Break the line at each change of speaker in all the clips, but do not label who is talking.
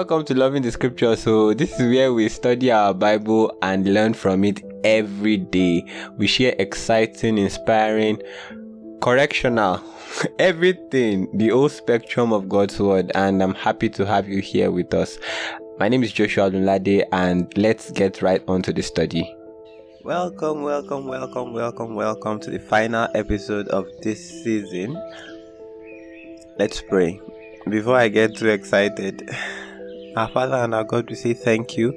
Welcome to Loving the Scripture. So, this is where we study our Bible and learn from it every day. We share exciting, inspiring, correctional, everything, the whole spectrum of God's Word. And I'm happy to have you here with us. My name is Joshua Dunlade, and let's get right on to the study. Welcome, welcome, welcome, welcome, welcome to the final episode of this season. Let's pray. Before I get too excited, our Father and our God, we say thank you.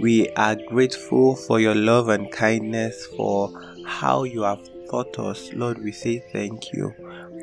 We are grateful for your love and kindness, for how you have taught us. Lord, we say thank you.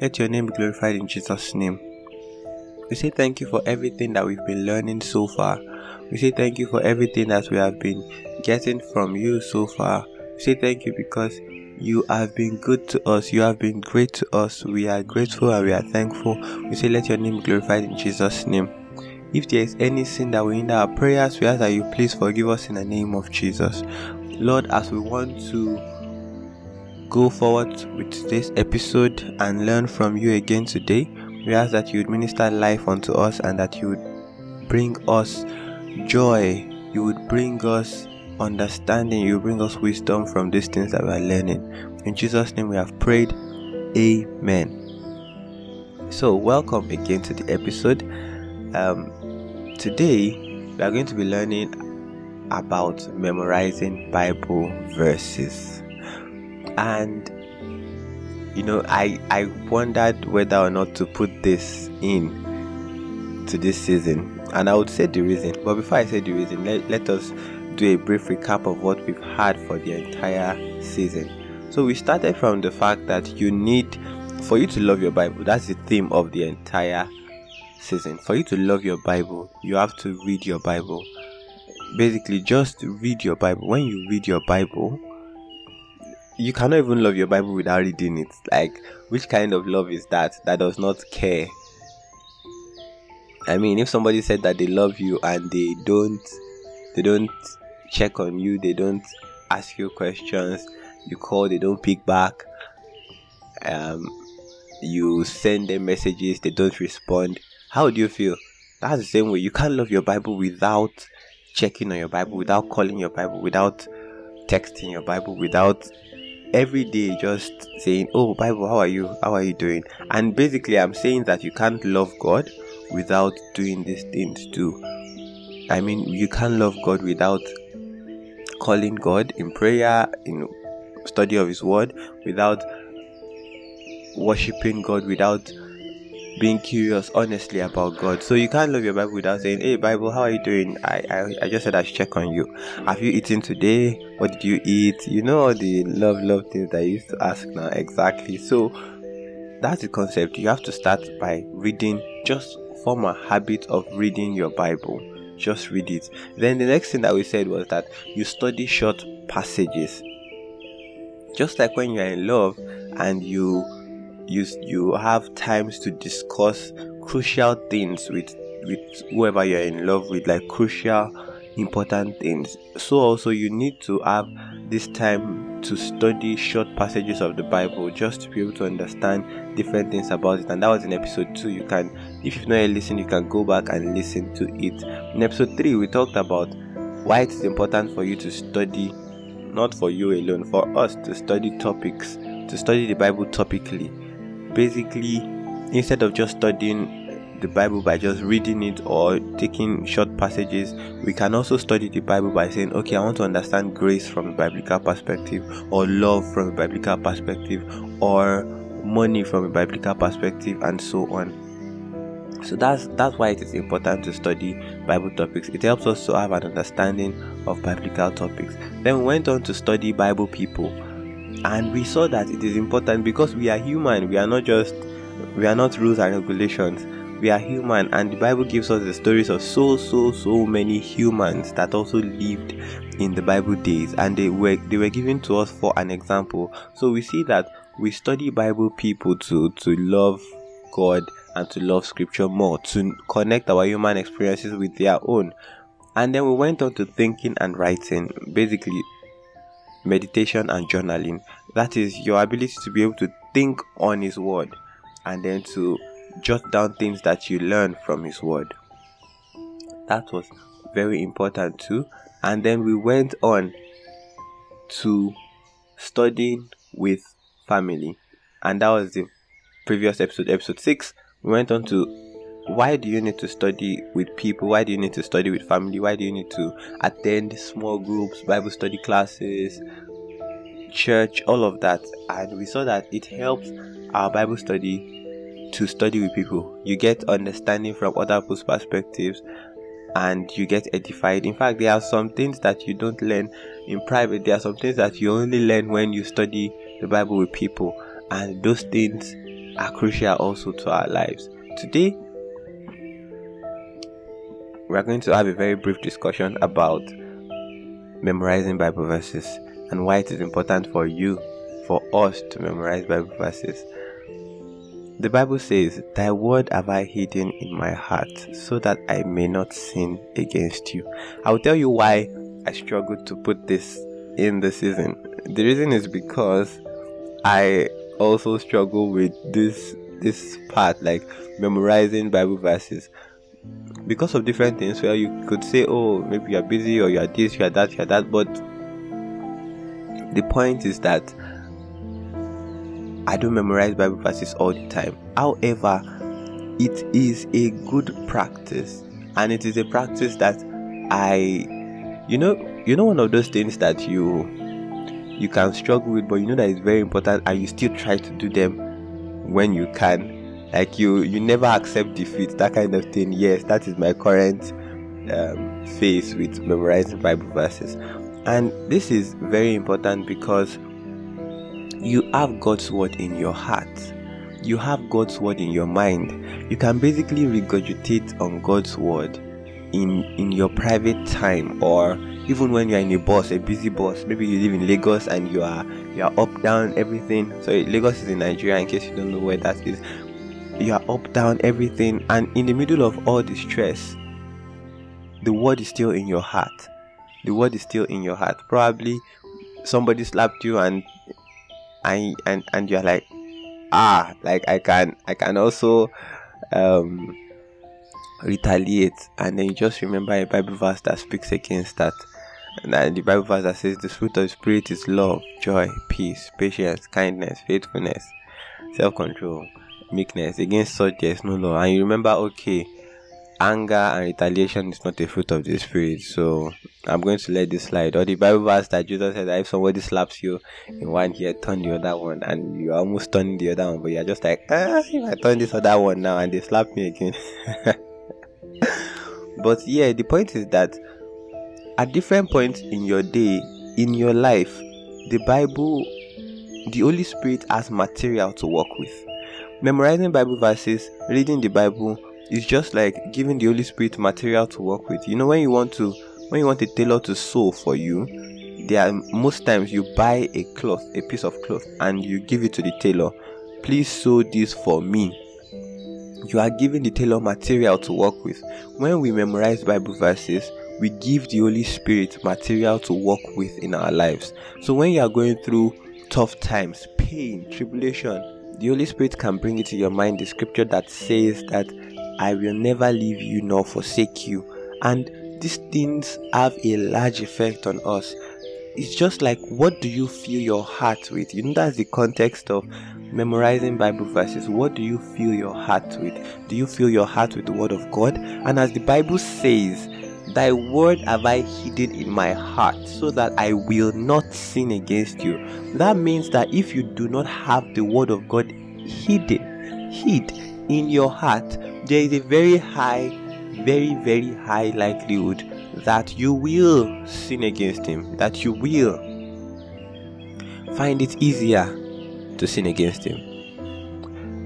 Let your name be glorified in Jesus' name. We say thank you for everything that we've been learning so far. We say thank you for everything that we have been getting from you so far. We say thank you because you have been good to us. You have been great to us. We are grateful and we are thankful. We say, Let your name be glorified in Jesus' name. If there is any sin that we hinder our prayers, we ask that you please forgive us in the name of Jesus. Lord, as we want to go forward with this episode and learn from you again today, we ask that you would minister life unto us and that you would bring us joy. You would bring us understanding. You bring us wisdom from these things that we are learning. In Jesus' name we have prayed. Amen. So, welcome again to the episode. Um, Today, we are going to be learning about memorizing Bible verses. And you know, I I wondered whether or not to put this in to this season. And I would say the reason. But before I say the reason, let, let us do a brief recap of what we've had for the entire season. So we started from the fact that you need for you to love your Bible. That's the theme of the entire season. For you to love your Bible, you have to read your Bible. Basically, just read your Bible. When you read your Bible, you cannot even love your Bible without reading it. Like, which kind of love is that that does not care? I mean, if somebody said that they love you and they don't, they don't check on you, they don't ask you questions, you call, they don't pick back. Um, you send them messages, they don't respond how do you feel? That's the same way. You can't love your Bible without checking on your Bible, without calling your Bible, without texting your Bible, without every day just saying, Oh, Bible, how are you? How are you doing? And basically, I'm saying that you can't love God without doing these things too. I mean, you can't love God without calling God in prayer, in study of His Word, without worshiping God, without being curious honestly about God. So you can't love your Bible without saying, Hey Bible, how are you doing? I, I, I just said I should check on you. Have you eaten today? What did you eat? You know all the love, love things that I used to ask now. Exactly. So that's the concept. You have to start by reading, just form a habit of reading your Bible. Just read it. Then the next thing that we said was that you study short passages. Just like when you're in love and you you you have times to discuss crucial things with with whoever you're in love with like crucial important things. So also you need to have this time to study short passages of the bible just to be able to understand different things about it. And that was in episode 2 you can if you've not listened you can go back and listen to it. In episode 3 we talked about why it's important for you to study not for you alone for us to study topics to study the bible topically basically instead of just studying the Bible by just reading it or taking short passages, we can also study the Bible by saying, okay, I want to understand grace from a biblical perspective, or love from a biblical perspective, or money from a biblical perspective, and so on. So that's that's why it is important to study Bible topics. It helps us to have an understanding of biblical topics. Then we went on to study Bible people and we saw that it is important because we are human. We are not just we are not rules and regulations. We are human. And the bible gives us the stories of so so so many humans that also lived in the bible days. And they were they were given to us for an example. So we see that we study bible people to to love god and to love scripture more to connect our human experiences with their own. And then we went on to thinking and writing. Basically meditation and journaling. That is your ability to be able to think on His Word and then to jot down things that you learn from His Word. That was very important too. And then we went on to studying with family, and that was the previous episode, episode 6. We went on to why do you need to study with people? Why do you need to study with family? Why do you need to attend small groups, Bible study classes, church, all of that? And we saw that it helps our Bible study to study with people. You get understanding from other people's perspectives and you get edified. In fact, there are some things that you don't learn in private, there are some things that you only learn when you study the Bible with people, and those things are crucial also to our lives. Today, we are going to have a very brief discussion about memorizing Bible verses and why it is important for you, for us to memorize Bible verses. The Bible says, Thy word have I hidden in my heart, so that I may not sin against you. I will tell you why I struggled to put this in the season. The reason is because I also struggle with this this part, like memorizing Bible verses because of different things where you could say oh maybe you're busy or you're this you're that you're that but the point is that i don't memorize bible verses all the time. However it is a good practice and it is a practice that i you know you know one of those things that you you can struggle with but you know that it's very important and you still try to do them when you can like you you never accept defeat that kind of thing. Yes that is my current um, phase with memorizing bible verses. And this is very important because you have god's word in your heart. You have god's word in your mind. You can basically regurgitate on god's word in in your private time or even when you're in a bus a busy bus. Maybe you live in lagos and you are you are up down everything. So lagos is in nigeria in case you don't know where that is you are up, down, everything, and in the middle of all the stress, the word is still in your heart. The word is still in your heart. Probably somebody slapped you and and and, and you're like, ah, like I can I can also um retaliate and then you just remember a Bible verse that speaks against that. And the Bible verse that says the fruit of the spirit is love, joy, peace, patience, kindness, faithfulness, self control meekness. Against such there is no law. And you remember, okay, anger and retaliation is not a fruit of the spirit. So I'm going to let this slide. Or the Bible verse that Jesus said that if somebody slaps you in one ear, turn the other one, and you're almost turning the other one, but you're just like, ah, I turn this other one now and they slap me again. but yeah, the point is that at different points in your day, in your life, the Bible, the Holy Spirit has material to work with Memorizing Bible verses, reading the Bible is just like giving the Holy Spirit material to work with. You know, when you want to when you want a tailor to sew for you, there are most times you buy a cloth, a piece of cloth, and you give it to the tailor. Please sew this for me. You are giving the tailor material to work with. When we memorize Bible verses, we give the Holy Spirit material to work with in our lives. So when you are going through tough times, pain, tribulation, the Holy Spirit can bring it to your mind the scripture that says that I will never leave you nor forsake you. And these things have a large effect on us. It's just like what do you fill your heart with? You know, that's the context of memorizing Bible verses. What do you fill your heart with? Do you fill your heart with the Word of God? And as the Bible says, Thy word have I hidden in my heart so that I will not sin against you. That means that if you do not have the word of God hidden, hid in your heart, there is a very high, very, very high likelihood that you will sin against Him, that you will find it easier to sin against Him.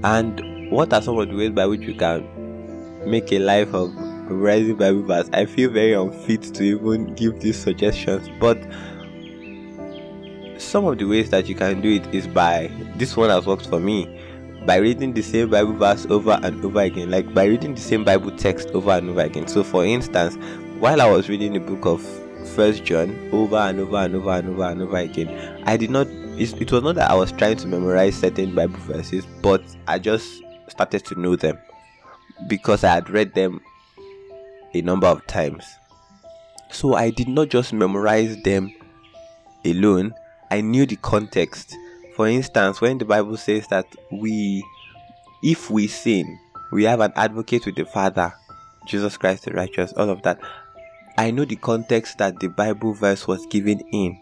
And what are some of the ways by which you can make a life of memorizing Bible verse. I feel very unfit to even give these suggestions, but some of the ways that you can do it is by this one has worked for me by reading the same Bible verse over and over again, like by reading the same Bible text over and over again. So, for instance, while I was reading the book of First John over and over and over and over and over again, I did not. It was not that I was trying to memorize certain Bible verses, but I just started to know them because I had read them a number of times. So I did not just memorize them alone, I knew the context. For instance, when the Bible says that we, if we sin, we have an advocate with the Father, Jesus Christ the righteous, all of that. I know the context that the Bible verse was given in.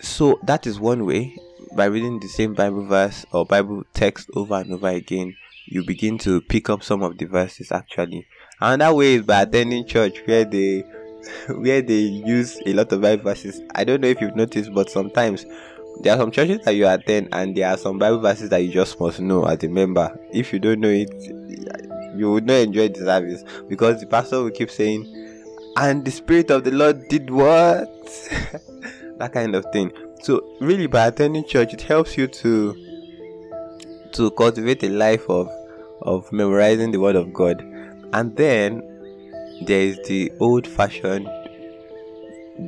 So that is one way by reading the same Bible verse or Bible text over and over again, you begin to pick up some of the verses actually. Another way is by attending church where they where they use a lot of Bible verses. I don't know if you've noticed, but sometimes there are some churches that you attend and there are some Bible verses that you just must know as a member. If you don't know it, you would not enjoy the service because the pastor will keep saying, and the Spirit of the Lord did what? that kind of thing. So really by attending church it helps you to to cultivate a life of of memorizing the word of God. And then there is the old fashioned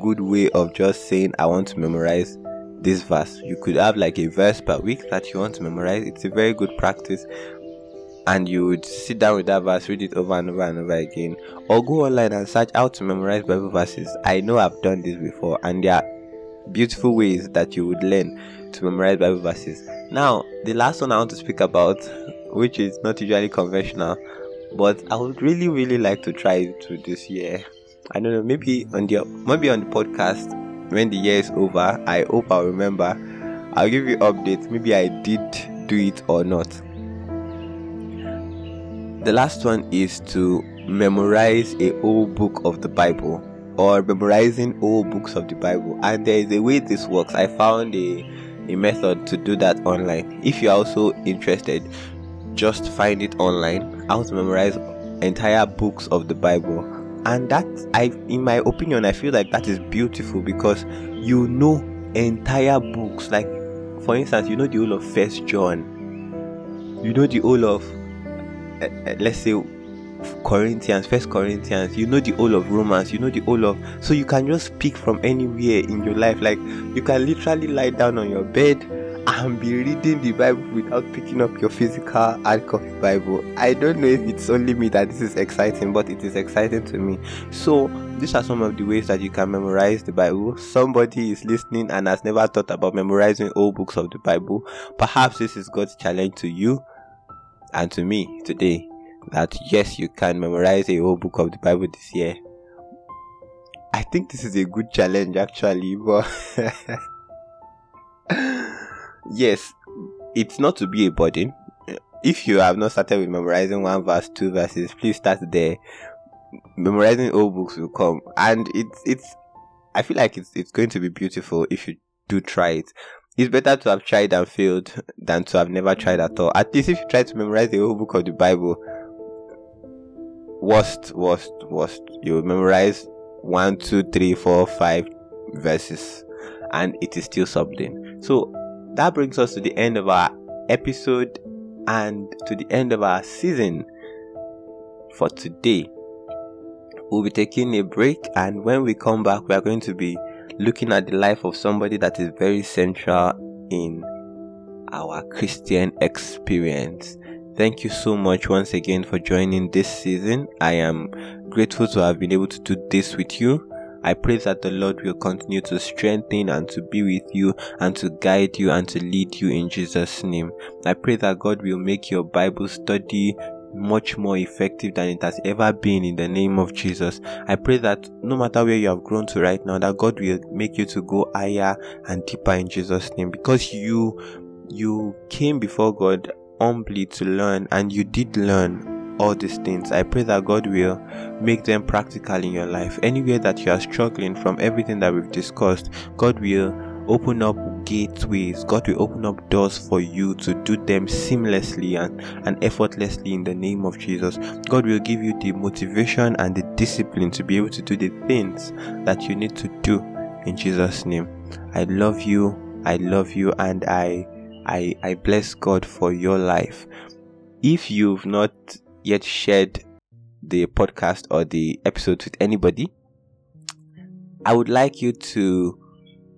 good way of just saying I want to memorize this verse. You could have like a verse per week that you want to memorize. It's a very good practice. And you would sit down with that verse, read it over and over and over again, or go online and search how to memorize Bible verses. I know I've done this before, and there are beautiful ways that you would learn to memorize Bible verses. Now, the last one I want to speak about, which is not usually conventional, but I would really, really like to try it to this year. I don't know, maybe on the maybe on the podcast when the year is over. I hope I'll remember. I'll give you updates. Maybe I did do it or not. The last one is to memorize a whole book of the Bible or memorizing all books of the Bible. And there is a way this works. I found a, a method to do that online. If you're also interested, just find it online. How to memorize entire books of the Bible. And that I in my opinion I feel like that is beautiful because you know entire books. Like for instance, you know the whole of First John. You know the whole of uh, uh, let's say Corinthians, First Corinthians, you know the whole of Romans, you know the whole of so you can just pick from anywhere in your life. Like you can literally lie down on your bed and be reading the Bible without picking up your physical hard copy Bible. I don't know if it's only me that this is exciting, but it is exciting to me. So these are some of the ways that you can memorize the Bible. Somebody is listening and has never thought about memorizing all books of the Bible. Perhaps this is God's challenge to you and to me today that yes, you can memorize a whole book of the Bible this year. I think this is a good challenge actually, but yes, it's not to be a burden. If you have not started with memorizing one verse, two verses, please start there. Memorizing all books will come, and it's it's. I feel like it's it's going to be beautiful if you do try it. It's better to have tried and failed than to have never tried at all. At least if you try to memorize the whole book of the Bible, worst, worst, worst. You memorize one, two, three, four, five verses, and it is still something. So that brings us to the end of our episode and to the end of our season for today. We'll be taking a break, and when we come back, we are going to be looking at the life of somebody that is very central in our Christian experience. Thank you so much once again for joining this season. I am grateful to have been able to do this with you. I pray that the Lord will continue to strengthen and to be with you and to guide you and to lead you in Jesus' name. I pray that God will make your Bible study much more effective than it has ever been in the name of Jesus. I pray that no matter where you have grown to right now, that God will make you to go higher and deeper in Jesus' name because you you came before God humbly to learn and you did learn all these things. I pray that God will make them practical in your life. Anywhere that you are struggling from everything that we've discussed, God will open up gateways. God will open up doors for you to do them seamlessly and, and effortlessly in the name of Jesus. God will give you the motivation and the discipline to be able to do the things that you need to do in Jesus' name. I love you. I love you and I I, I bless God for your life. If you've not yet shared the podcast or the episode with anybody, I would like you to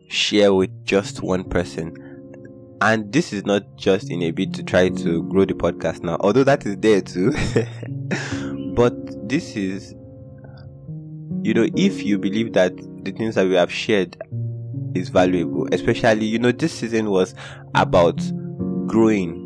share with just one person. And this is not just in a bid to try to grow the podcast now, although that is there too. but this is you know if you believe that the things that we have shared is valuable especially you know this season was about growing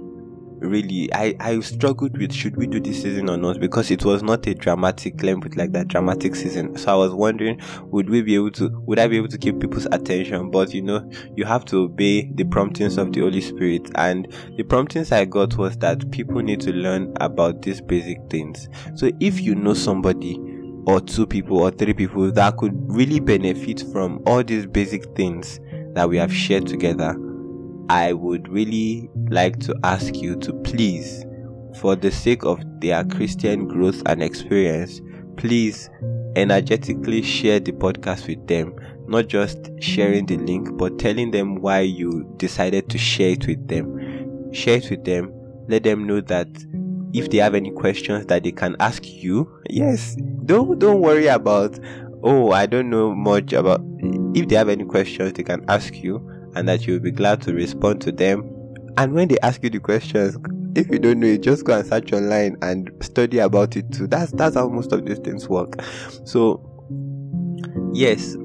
really i i struggled with should we do this season or not because it was not a dramatic put like that dramatic season. So i was wondering would we be able to would i be able to keep people's attention? But you know you have to obey the promptings of the holy spirit. And the promptings i got was that people need to learn about these basic things. So if you know somebody or two people or three people that could really benefit from all these basic things that we have shared together I would really like to ask you to please, for the sake of their Christian growth and experience, please energetically share the podcast with them. Not just sharing the link, but telling them why you decided to share it with them. Share it with them. Let them know that if they have any questions that they can ask you, yes, don't don't worry about oh I don't know much about if they have any questions they can ask you and that you'll be glad to respond to them. And when they ask you the questions, if you don't know it, just go and search online and study about it too. That's that's how most of these things work. So yes,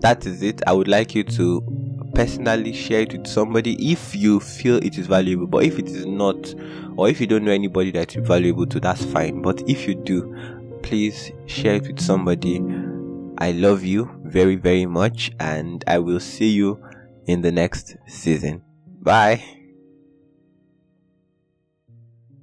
that is it. I would like you to personally share it with somebody if you feel it is valuable. But if it is not, or if you don't know anybody that is valuable to, that's fine. But if you do, please share it with somebody. I love you very, very much, and I will see you in the next season. Bye.